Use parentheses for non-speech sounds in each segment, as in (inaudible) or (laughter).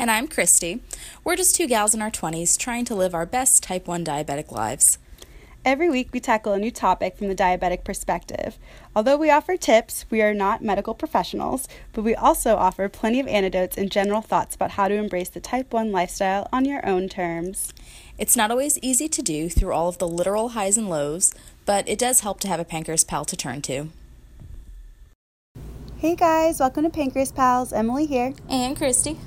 And I'm Christy. We're just two gals in our 20s trying to live our best type 1 diabetic lives. Every week we tackle a new topic from the diabetic perspective. Although we offer tips, we are not medical professionals, but we also offer plenty of anecdotes and general thoughts about how to embrace the type 1 lifestyle on your own terms. It's not always easy to do through all of the literal highs and lows, but it does help to have a pancreas pal to turn to. Hey guys, welcome to Pancreas Pals. Emily here. And Christy.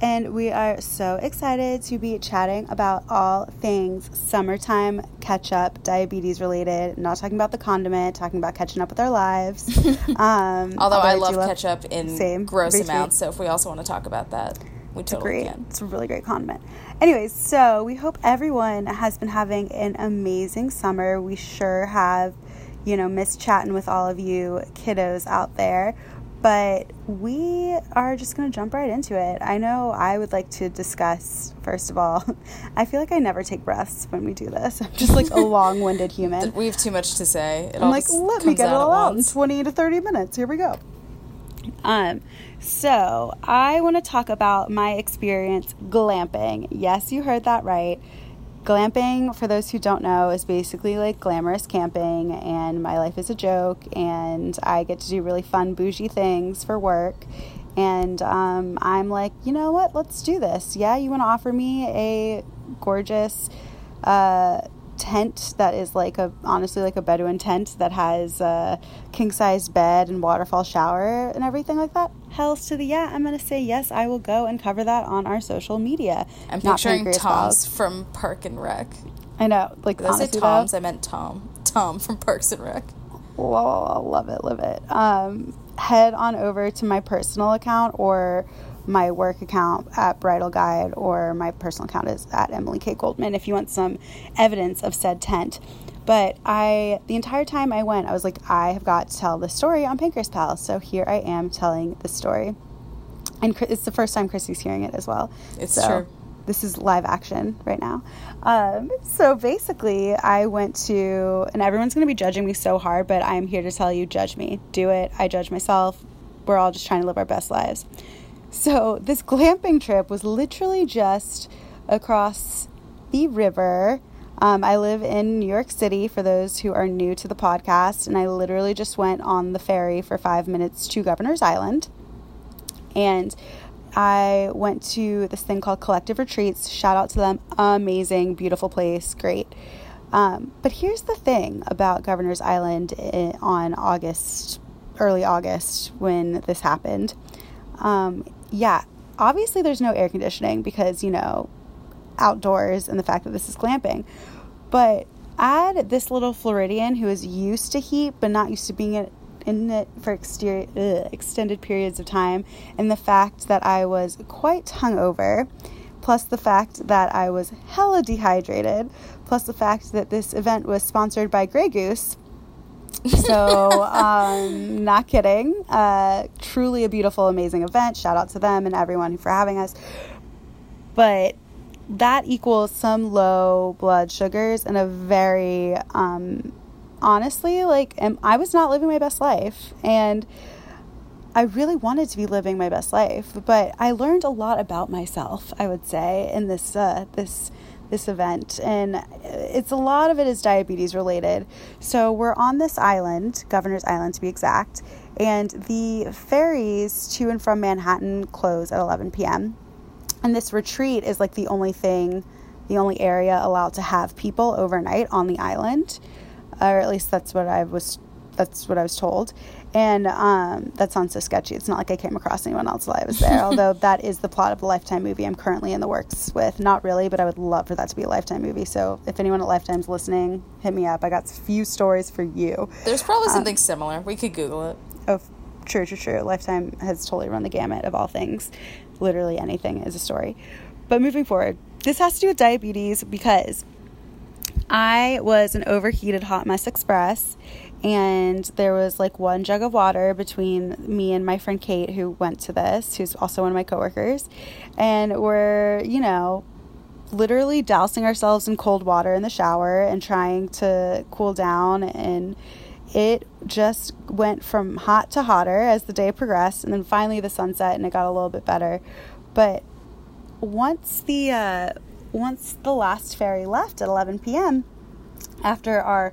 And we are so excited to be chatting about all things summertime ketchup, diabetes related. Not talking about the condiment, talking about catching up with our lives. (laughs) Um, Although I do love ketchup in Same. gross Retweet. amounts, so if we also want to talk about that, we totally great, can. it's a really great condiment. Anyways, so we hope everyone has been having an amazing summer. We sure have, you know, missed chatting with all of you kiddos out there. But we are just going to jump right into it. I know I would like to discuss, first of all, (laughs) I feel like I never take breaths when we do this. (laughs) I'm just like a (laughs) long winded human. We have too much to say. It I'm like, let me get it all out in 20 to 30 minutes. Here we go. Um, so I want to talk about my experience glamping. Yes, you heard that right. Glamping, for those who don't know, is basically like glamorous camping, and my life is a joke, and I get to do really fun, bougie things for work. And um, I'm like, you know what? Let's do this. Yeah, you want to offer me a gorgeous uh, tent that is like a honestly like a Bedouin tent that has a king size bed and waterfall shower and everything like that. Hells to the yeah! I'm gonna say yes. I will go and cover that on our social media. I'm Not picturing Pancreas Tom's Balls. from Park and Rec. I know, like Did I say honestly, though, Tom's? I meant Tom. Tom from Parks and Rec. Whoa, love it, love it. Um, head on over to my personal account or my work account at Bridal Guide, or my personal account is at Emily K. Goldman if you want some evidence of said tent. But I, the entire time I went, I was like, I have got to tell this story on Pancreas Pals. So here I am telling the story. And it's the first time Christy's hearing it as well. It's So true. This is live action right now. Um, so basically, I went to, and everyone's going to be judging me so hard, but I'm here to tell you judge me. Do it. I judge myself. We're all just trying to live our best lives. So this glamping trip was literally just across the river. Um, I live in New York City for those who are new to the podcast, and I literally just went on the ferry for five minutes to Governor's Island. And I went to this thing called Collective Retreats. Shout out to them. Amazing, beautiful place. Great. Um, but here's the thing about Governor's Island i- on August, early August, when this happened. Um, yeah, obviously there's no air conditioning because, you know, outdoors and the fact that this is glamping. But add this little Floridian who is used to heat but not used to being in- it for exterior, ugh, extended periods of time, and the fact that I was quite hungover, plus the fact that I was hella dehydrated, plus the fact that this event was sponsored by Grey Goose. So, um, not kidding. Uh, truly a beautiful, amazing event. Shout out to them and everyone for having us. But that equals some low blood sugars and a very, um, honestly, like, I was not living my best life. And I really wanted to be living my best life, but I learned a lot about myself, I would say, in this, uh, this, this event and it's a lot of it is diabetes related. So we're on this island governor's island to be exact and the ferries to and from manhattan close at 11 p.m and this retreat is like the only thing the only area allowed to have people overnight on the island or at least that's what i was that's what i was told and um, that sounds so sketchy it's not like i came across anyone else while i was there (laughs) although that is the plot of the lifetime movie i'm currently in the works with not really but i would love for that to be a lifetime movie so if anyone at lifetime's listening hit me up i got a few stories for you There's probably something similar. We could Google it. Oh, true, true, true. Lifetime has totally run the gamut of all things. Literally anything is a story. But moving forward, this has to do with diabetes because I was an overheated hot mess express and there was like one jug of water between me and my friend Kate who went to this, who's also one of my coworkers, and we're, you know, literally dousing ourselves in cold water in the shower and trying to cool down. And it just went from hot to hotter as the day progressed. And then finally the sunset and it got a little bit better. But once the uh, once the last ferry left at 11 p.m after our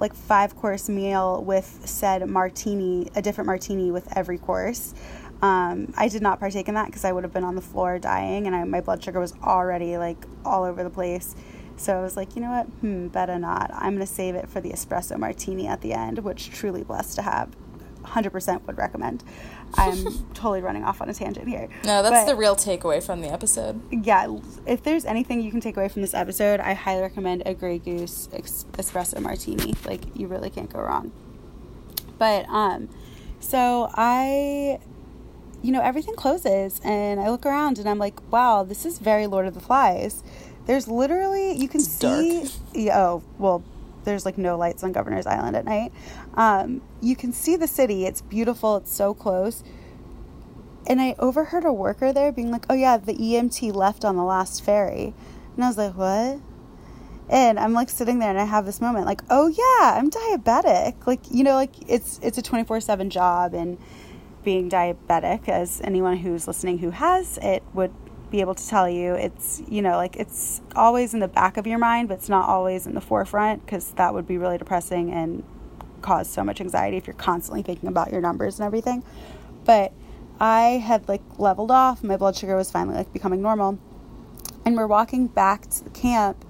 like five course meal with said martini a different martini with every course um, I did not partake in that because I would have been on the floor dying and I, my blood sugar was already like all over the place. So I was like, you know what? Hmm, better not. I'm to save it for the espresso martini at the end, which truly blessed to have. 100% would recommend. I'm (laughs) totally running off on a tangent here. No, that's but, the real takeaway from the episode. Yeah, if there's anything you can take away from this episode, I highly recommend a Grey Goose espresso martini. Like you really can't go wrong. But um so I you know, everything closes and I look around and I'm like, wow, this is very Lord of the Flies. There's literally, you can it's see. Yeah, oh, well, there's like no lights on Governor's Island at night. Um, you can see the city. It's beautiful. It's so close. And I overheard a worker there being like, oh, yeah, the EMT left on the last ferry. And I was like, what? And I'm like sitting there and I have this moment like, oh, yeah, I'm diabetic. Like, you know, like it's, it's a 24 7 job and, being diabetic, as anyone who's listening who has it would be able to tell you, it's, you know, like it's always in the back of your mind, but it's not always in the forefront because that would be really depressing and cause so much anxiety if you're constantly thinking about your numbers and everything. But I had like leveled off, my blood sugar was finally like becoming normal. And we're walking back to the camp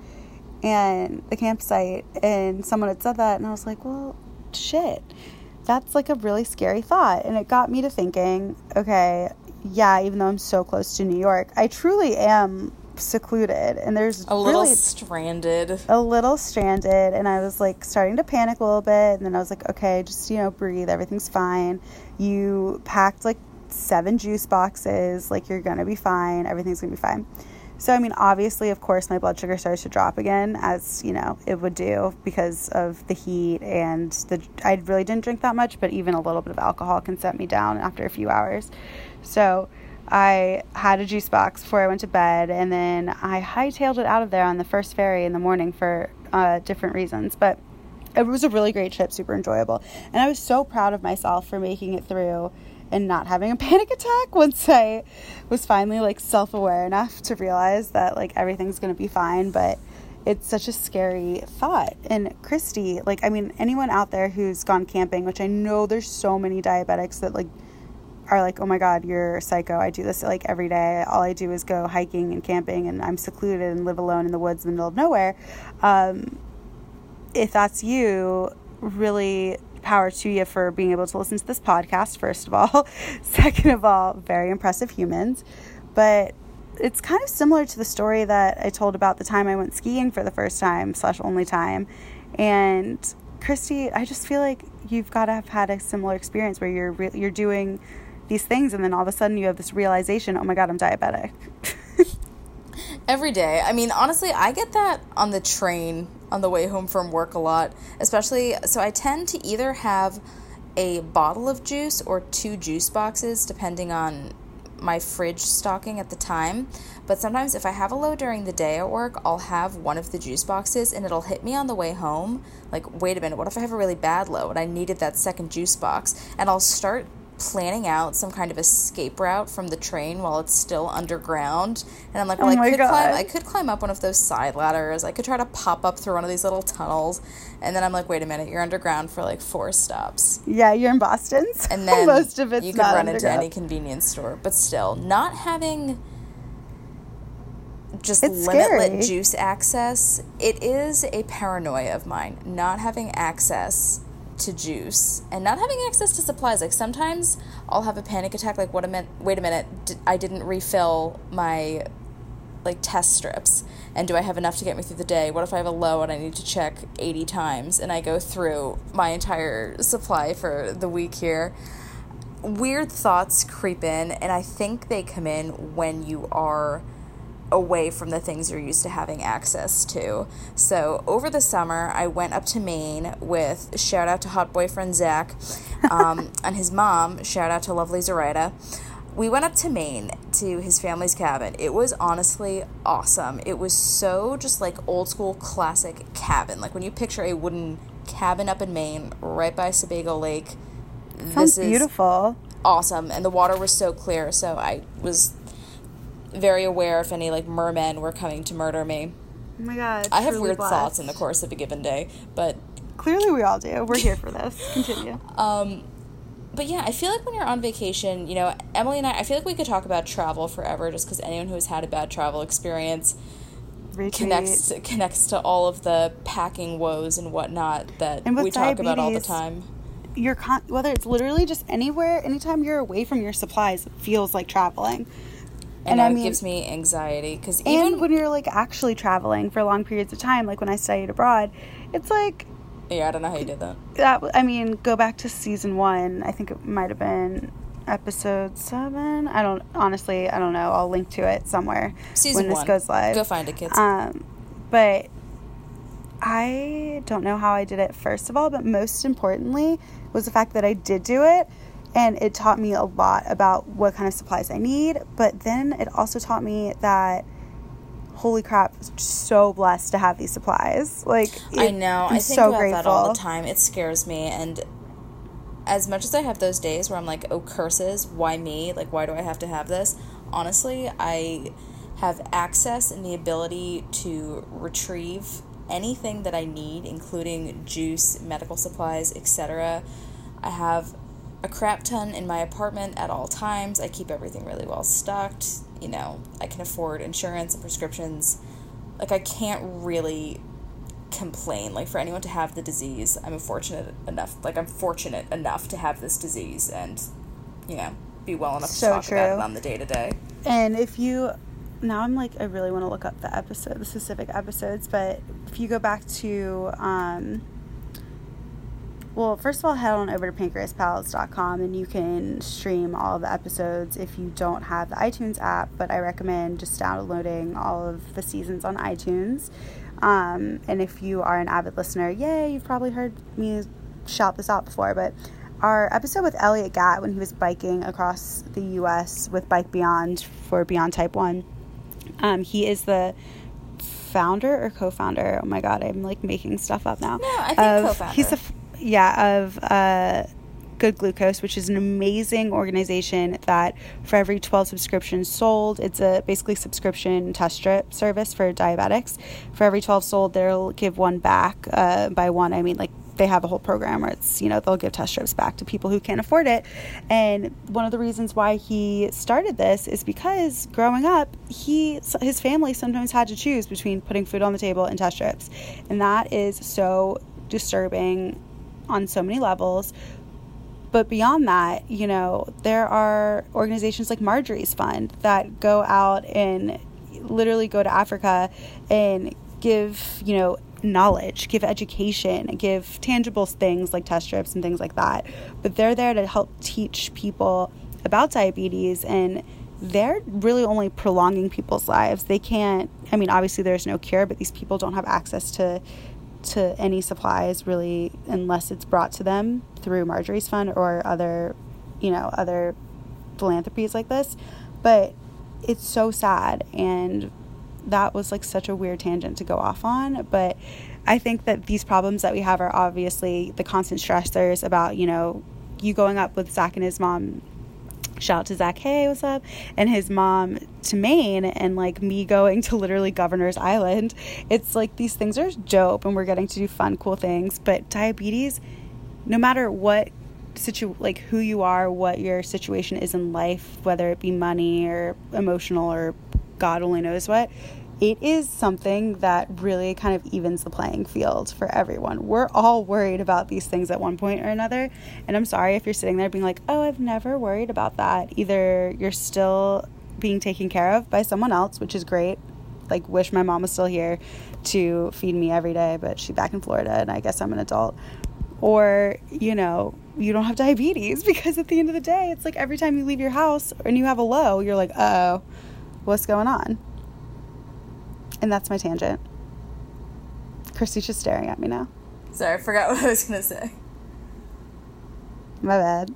and the campsite, and someone had said that, and I was like, well, shit that's like a really scary thought. And it got me to thinking, okay, yeah, even though I'm so close to New York, I truly am secluded and there's a little really stranded a little stranded and i was like starting to panic a little bit and then i was like okay just you know breathe everything's fine you packed like seven juice boxes like you're gonna be fine everything's gonna be fine so, I mean, obviously, of course, my blood sugar starts to drop again, as you know, it would do because of the heat and the. I really didn't drink that much, but even a little bit of alcohol can set me down after a few hours. So, I had a juice box before I went to bed, and then I hightailed it out of there on the first ferry in the morning for uh, different reasons. But it was a really great trip, super enjoyable. And I was so proud of myself for making it through and not having a (laughs) panic attack once I was finally like self aware enough to realize that like everything's gonna be fine. But it's such a scary thought. And Christy, like, I mean, anyone out there who's gone camping, which I know there's so many diabetics that like are like, oh my God, you're psycho. I do this like every day. All I do is go hiking and camping, and I'm secluded and live alone in the woods in the middle of nowhere. Um, if that's you, really power to you for being able to listen to this podcast, first of all. (laughs) Second of all, very impressive humans. But it's kind of similar to the story that I told about the time I went skiing for the first time slash only time. And Christy, I just feel like you've got to have had a similar experience where you're re- you're doing these things and then all of a sudden you have this realization, oh my god, I'm diabetic. (laughs) Every day. I mean, honestly, I get that on the train on the way home from work a lot, especially. So I tend to either have a bottle of juice or two juice boxes, depending on my fridge stocking at the time. But sometimes, if I have a low during the day at work, I'll have one of the juice boxes and it'll hit me on the way home. Like, wait a minute, what if I have a really bad low and I needed that second juice box? And I'll start planning out some kind of escape route from the train while it's still underground. And I'm like, oh well, oh I could God. climb I could climb up one of those side ladders. I could try to pop up through one of these little tunnels. And then I'm like, wait a minute, you're underground for like four stops. Yeah, you're in Boston. (laughs) And then most of it's you could run into any convenience store. But still, not having just it's limitless scary. juice access, it is a paranoia of mine. Not having access to juice and not having access to supplies. Like sometimes I'll have a panic attack. Like, what a minute! Wait a minute! I didn't refill my like test strips. And do I have enough to get me through the day? What if I have a low and I need to check 80 times and I go through my entire supply for the week here? Weird thoughts creep in, and I think they come in when you are away from the things you're used to having access to. So over the summer, I went up to Maine with shout out to hot boyfriend Zach um, (laughs) and his mom. Shout out to lovely Zoraida. We went up to Maine to his family's cabin. It was honestly awesome. It was so just like old school classic cabin. Like when you picture a wooden cabin up in Maine, right by Sebago Lake. Sounds this is beautiful. Awesome, and the water was so clear. So I was very aware if any like mermen were coming to murder me. Oh my god! I have weird blessed. thoughts in the course of a given day, but Clearly, we all do. We're here for this. Continue. (laughs) um, but yeah, I feel like when you're on vacation, you know, Emily and I, I feel like we could talk about travel forever, just because anyone who has had a bad travel experience Retweet. connects to, connects to all of the packing woes and whatnot that And we talk about all the time. You're con- whether it's literally just anywhere, anytime you're away from your supplies, it feels like traveling. And, And I it gives me anxiety because And even when you're like actually traveling for long periods of time, like when I studied abroad, it's like yeah, I don't know how you did that. that. I mean, go back to season one. I think it might have been episode seven. I don't honestly. I don't know. I'll link to it somewhere Season when this one. goes live. Go find it, kids. Um, but I don't know how I did it, first of all, but most importantly was the fact that I did do it. And it taught me a lot about what kind of supplies I need. But then it also taught me that, holy crap, so blessed to have these supplies. Like, I know. I'm I think so about grateful. that all the time. It scares me. And as much as I have those days where I'm like, oh, curses, why me? Like, why do I have to have this? Honestly, I have access and the ability to retrieve anything that I need, including juice, medical supplies, etc. I have a crap ton in my apartment at all times. I keep everything really well stocked. You know, I can afford insurance and prescriptions. Like, I can't really complain like for anyone to have the disease i'm fortunate enough like i'm fortunate enough to have this disease and you know be well enough So to talk about it on the day to day And if you now I'm like I really want to look up the episode, the specific episodes, but if you go back to um well, first of all, head on over to pancreaspals.com and you can stream all the episodes if you don't have the iTunes app, but I recommend just downloading all of the seasons on iTunes. Um, and if you are an avid listener, yay, you've probably heard me shout this out before, but our episode with Elliot Gatt when he was biking across the US with Bike Beyond for Beyond Type 1, um, he is the founder or co-founder. Oh my god, I'm like making stuff up now. No, I think Of- co-founder. He's the f- yeah of uh, Good Glucose, which is an amazing organization that for every 12 subscriptions sold, it's a basically subscription test strip service for diabetics. For every 12 sold, they'll give one back. Uh, by one, I mean like they have a whole program where it's you know they'll give test strips back to people who can't afford it and one of the reasons why he started this is because growing up he his family sometimes had to choose between putting food on the table and test strips and that is so disturbing on so many levels but beyond that, you know, there are organizations like Marjorie's Fund that go out and literally go to Africa and give, you know, knowledge, give education, give tangible things like test strips and things like that. But they're there to help teach people about diabetes and they're really only prolonging people's lives. They can't I mean obviously there's no cure, but these people don't have access to to any supplies really unless it's brought to them through Marjorie's Fund or other, you know, other philanthropies like this. But it's so sad and that was like such a weird tangent to go off on, but I think that these problems that we have are obviously the constant stressors about, you know, you going up with Zach and his mom shout out to Zach, hey, what's up? And his mom to Maine, and like me going to literally Governor's Island. It's like these things are dope, and we're getting to do fun, cool things. But diabetes, no matter what situ like who you are, what your situation is in life, whether it be money or emotional or God only knows what, it is something that really kind of evens the playing field for everyone. We're all worried about these things at one point or another. And I'm sorry if you're sitting there being like, oh, I've never worried about that. Either you're still being taken care of by someone else, which is great. Like, wish my mom was still here to feed me every day, but she's back in Florida and I guess I'm an adult. Or, you know, you don't have diabetes (laughs) because at the end of the day, it's like every time you leave your house and you have a low, you're like, oh, what's going on? And that's my tangent. Christy's just staring at me now. Sorry, I forgot (laughs) what I was gonna say. My bad.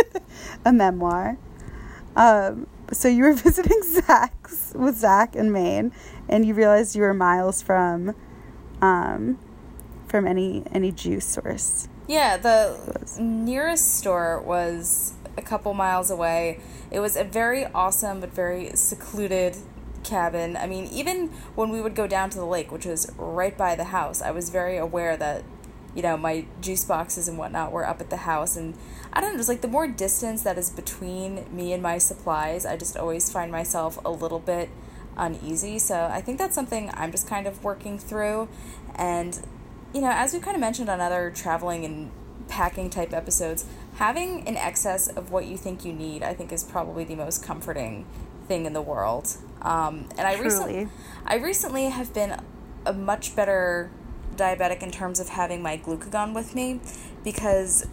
(laughs) a memoir. Um, so you were (laughs) visiting Zach's with Zach in Maine, and you realized you were miles from, um, from any any juice source. Yeah, the nearest store was a couple miles away. It was a very awesome but very secluded cabin. I mean, even when we would go down to the lake, which was right by the house, I was very aware that, you know, my juice boxes and whatnot were up at the house. And I don't know, just like the more distance that is between me and my supplies, I just always find myself a little bit uneasy. So I think that's something I'm just kind of working through. And, you know, as we kind of mentioned on other traveling and packing type episodes, having an excess of what you think you need, I think, is probably the most comforting thing in the world. Um, and I recently, I recently have been a much better diabetic in terms of having my glucagon with me because,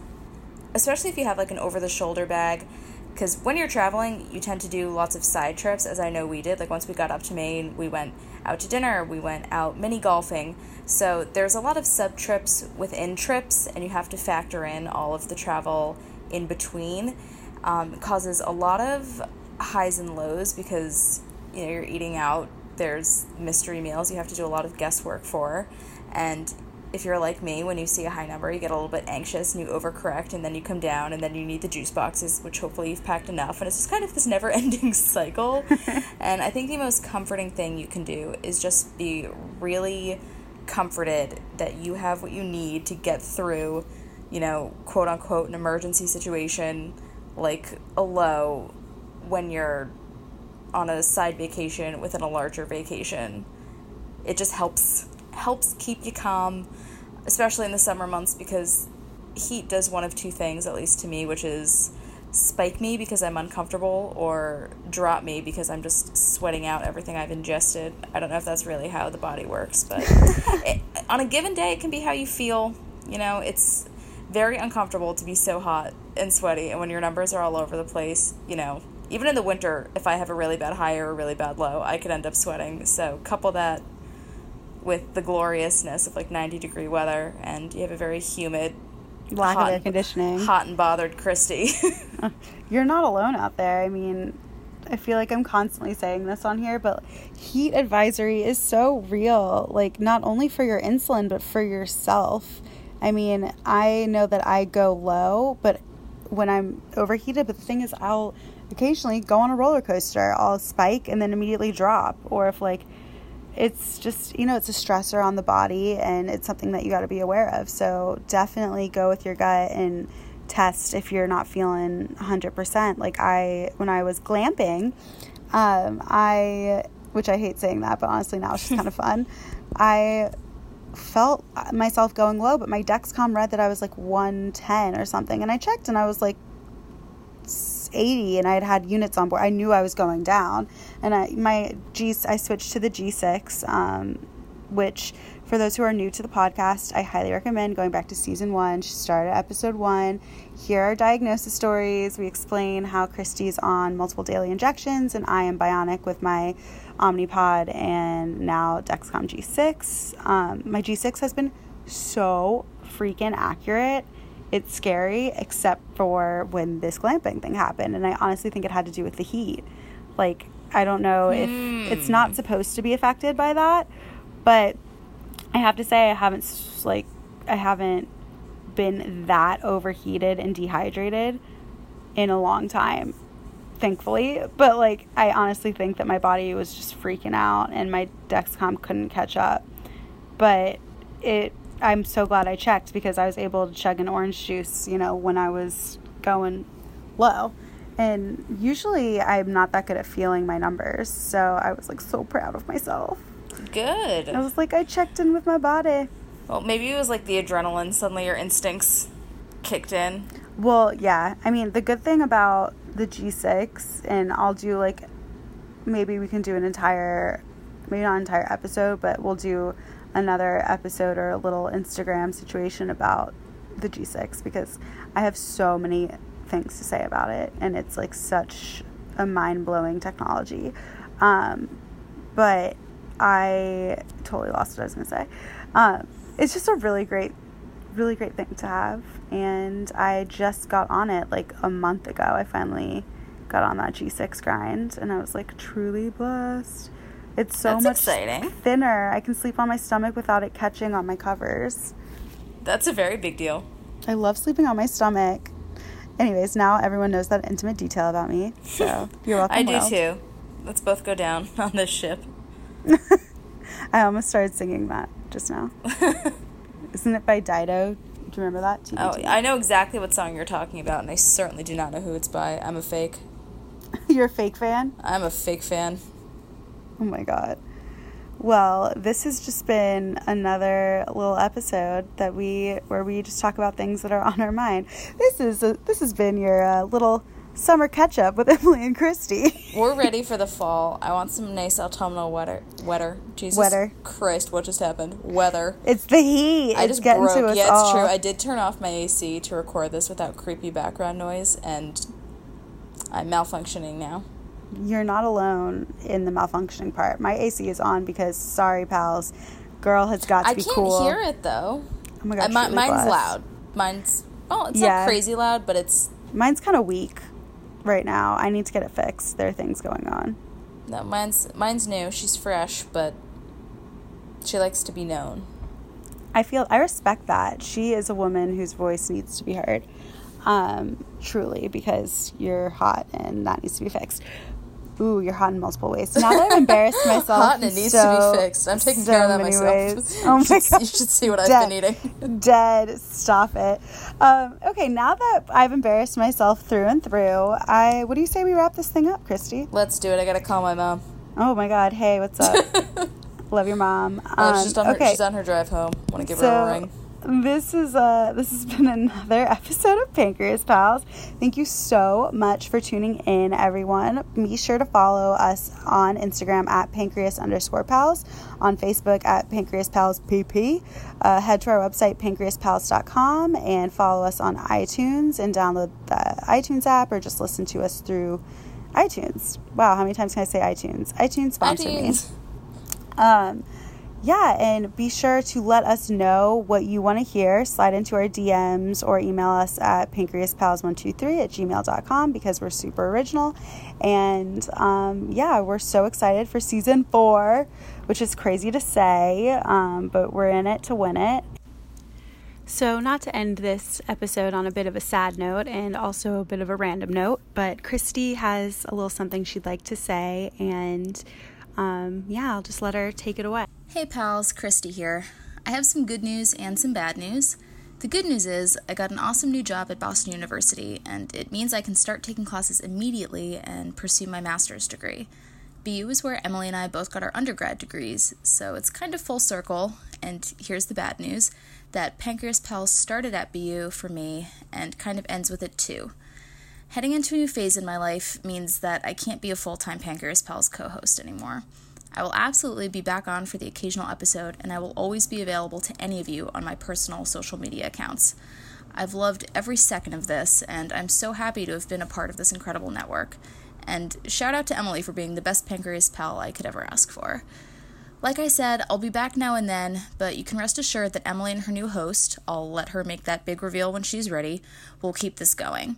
especially if you have like an over the shoulder bag, because when you're traveling, you tend to do lots of side trips, as I know we did. Like once we got up to Maine, we went out to dinner, we went out mini golfing. So there's a lot of sub trips within trips, and you have to factor in all of the travel in between. Um, causes a lot of highs and lows because you know you're eating out there's mystery meals you have to do a lot of guesswork for. And if you're like me when you see a high number you get a little bit anxious and you overcorrect and then you come down and then you need the juice boxes which hopefully you've packed enough. And it's just kind of this never ending (laughs) cycle. (laughs) And i think the most comforting thing you can do is just be really comforted that you have what you need to get through you know quote unquote an emergency situation like a low when you're on a side vacation within a larger vacation. It just helps helps keep you calm, especially in the summer months because heat does one of two things at least to me, which is spike me because I'm uncomfortable or drop me because I'm just sweating out everything I've ingested. I don't know if that's really how the body works, but (laughs) it, on a given day it can be how you feel. You know, it's very uncomfortable to be so hot and sweaty and when your numbers are all over the place, you know, even in the winter, if I have a really bad high or a really bad low, I could end up sweating. So couple that with the gloriousness of like 90 degree weather, and you have a very humid, lack hot, of air conditioning, hot and bothered Christy. (laughs) Uh, you're not alone out there. I mean, I feel like I'm constantly saying this on here, but heat advisory is so real. Like, not only for your insulin, but for yourself. I mean, I know that I go low, but when I'm overheated, but the thing is, I'll occasionally go on a roller coaster. I'll spike and then immediately drop. Or if like it's just, you know, it's a stressor on the body and it's something that you got to be aware of. So definitely go with your gut and test if you're not feeling 100%. Like I, when I was glamping, um, I, which I hate saying that, but honestly now it's just kind of (laughs) fun. I felt myself going low, but my Dexcom read that I was like 110 or something. And I checked and I was like 80 and I had had units on board. I knew I was going down. And I, my G, I switched to the G6, um, which for those who are new to the podcast, I highly recommend going back to season one. She started episode one. Here are diagnosis stories. We explain how Christy's on multiple daily injections and I am bionic with my Omnipod and now Dexcom G6. Um, my G6 has been so freaking accurate it's scary except for when this glamping thing happened and i honestly think it had to do with the heat. Like i don't know if mm. it's not supposed to be affected by that but i have to say i haven't like i haven't been that overheated and dehydrated in a long time thankfully. But like i honestly think that my body was just freaking out and my dexcom couldn't catch up. But it I'm so glad I checked because I was able to chug an orange juice, you know, when I was going low. And usually I'm not that good at feeling my numbers. So I was like so proud of myself. Good. I was like, I checked in with my body. Well, maybe it was like the adrenaline. Suddenly your instincts kicked in. Well, yeah. I mean, the good thing about the G6, and I'll do like, maybe we can do an entire, maybe not an entire episode, but we'll do another episode or a little Instagram situation about the G6 because I have so many things to say about it and it's like such a mind blowing technology. Um, but I totally lost what I was gonna say. Um, it's just a really great, really great thing to have, and I just got on it like a month ago. I finally got on that G6 grind, and I was like truly blessed. It's so That's much exciting. thinner. I can sleep on my stomach without it catching on my covers. That's a very big deal. I love sleeping on my stomach. Anyways, now everyone knows that intimate detail about me. So (laughs) you're welcome. I do world. too. Let's both go down (laughs) on this ship. (laughs) I almost started singing that just now. Isn't it by Dido? Do you remember that? Oh, TBT. I know exactly what song you're talking about, and I certainly do not know who it's by. I'm a fake. You're a fake fan? I'm a fake fan. Oh my god. Well, this has just been another little episode that we where we just talk about things that are (laughs) on our mind. This is a, this has been your uh, little summer catch up with (laughs) Emily and Christy. We're ready (laughs) for the fall. I want some nice autumnal weather. Weather. Jesus Weather. Christ, what just happened? Weather. it's the heat. I it's just getting broke. yeah, it's all. true. I did turn off my AC to record this without creepy background noise, and I'm malfunctioning now. You're not alone in the malfunctioning part. My AC is on because sorry pals, girl has got to I be can't cool. hear it though. Oh my Uh, god, mi- mine's blessed. loud. Mine's oh, it's Yeah. not crazy loud, but it's Mine's kind of weak right now. I need to get it fixed. There are things going on. no. Mine's mine's new. She's fresh, but she likes to be known. I feel I respect that. She is a woman whose voice needs to be heard. Um, truly, because you're hot and that needs to be fixed. Ooh, you're hot in multiple ways. Now that I've embarrassed (laughs) myself, Hot and it needs so- to be fixed. I'm taking so care of that many myself. ways. (laughs) Oh you, my should, god, you should see what Dead. I've been eating. (laughs) Dead. Stop it. Um, okay, now that I've embarrassed myself through and through, I what do you say we wrap this thing up, Christy? Let's do it. I gotta call my mom. Oh my God! Hey, what's up? Love your mom. Oh, she's, Um, just on her, okay. she's on her drive home. Want to give her a ring. This is uh this has been (laughs) another episode of Pancreas Pals. Thank you so much for tuning in, everyone. Be sure to follow us on Instagram at pancreas underscore pals, on Facebook at pancreas pals pp. Uh, head to our website pancreaspals.com and follow us on iTunes and download the iTunes app or just listen to us through iTunes. Wow, how many times can I say iTunes? iTunes sponsor me. Um, yeah, and be sure to let us know what you want to hear. Slide into our DMs or email us at pancreaspals123 at gmail.com because we're super original. And um, yeah, we're so excited for season four, which is crazy to say, um, but we're in it to win it. So, not to end this episode on a bit of a sad note and also a bit of a random note, but Christy has a little something she'd like to say, and um, yeah, I'll just let her take it away. Hey pals, Christy here. I have some good news and some bad news. The good news is I got an awesome new job at Boston University, and it means I can start taking classes immediately and pursue my master's degree. BU is where Emily and I both got our undergrad degrees, so it's kind of full circle. And here's the bad news that Pancreas Pals started at BU for me and kind of ends with it too. Heading into a new phase in my life means that I can't be a full time Pancreas Pals co host anymore. I will absolutely be back on for the occasional episode, and I will always be available to any of you on my personal social media accounts. I've loved every second of this, and I'm so happy to have been a part of this incredible network. And shout out to Emily for being the best pancreas pal I could ever ask for. Like I said, I'll be back now and then, but you can rest assured that Emily and her new host, I'll let her make that big reveal when she's ready, will keep this going.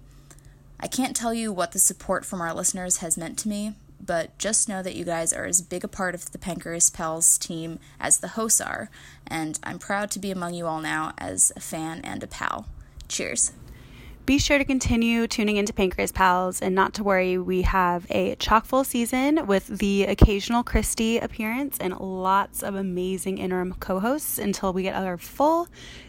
I can't tell you what the support from our listeners has meant to me, but just know that you guys are as big a part of the Pancreas Pals team as the hosts are, and I'm proud to be among you all now as a fan and a pal. Cheers. Be sure to continue tuning into Pancreas Pals and not to worry, we have a chock full season with the occasional Christy appearance and lots of amazing interim co hosts until we get our full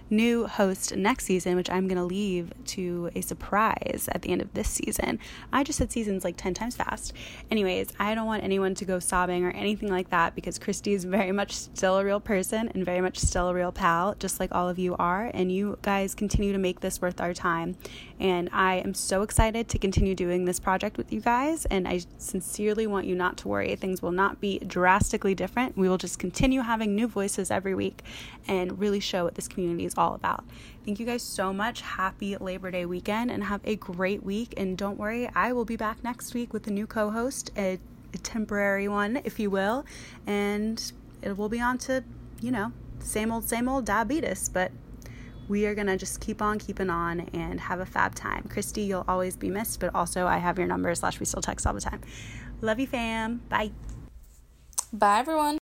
new host next season, which I'm going to leave to a surprise at the end of this season. I just said seasons like 10 times fast. Anyways, I don't want anyone to go sobbing or anything like that because Christy is very much still a real person and very much still a real pal, just like all of you are. And you guys continue to make this worth our time. And I am so excited to continue doing this project with you guys. And I sincerely want you not to worry. Things will not be drastically different. We will just continue having new voices every week and really show what this community is all about. Thank you guys so much. Happy Labor Day weekend and have a great week. And don't worry, I will be back next week with a new co host, a, a temporary one, if you will. And it will be on to, you know, same old, same old diabetes. But we are going to just keep on keeping on and have a fab time. Christy, you'll always be missed, but also I have your number slash we still text all the time. Love you, fam. Bye. Bye, everyone.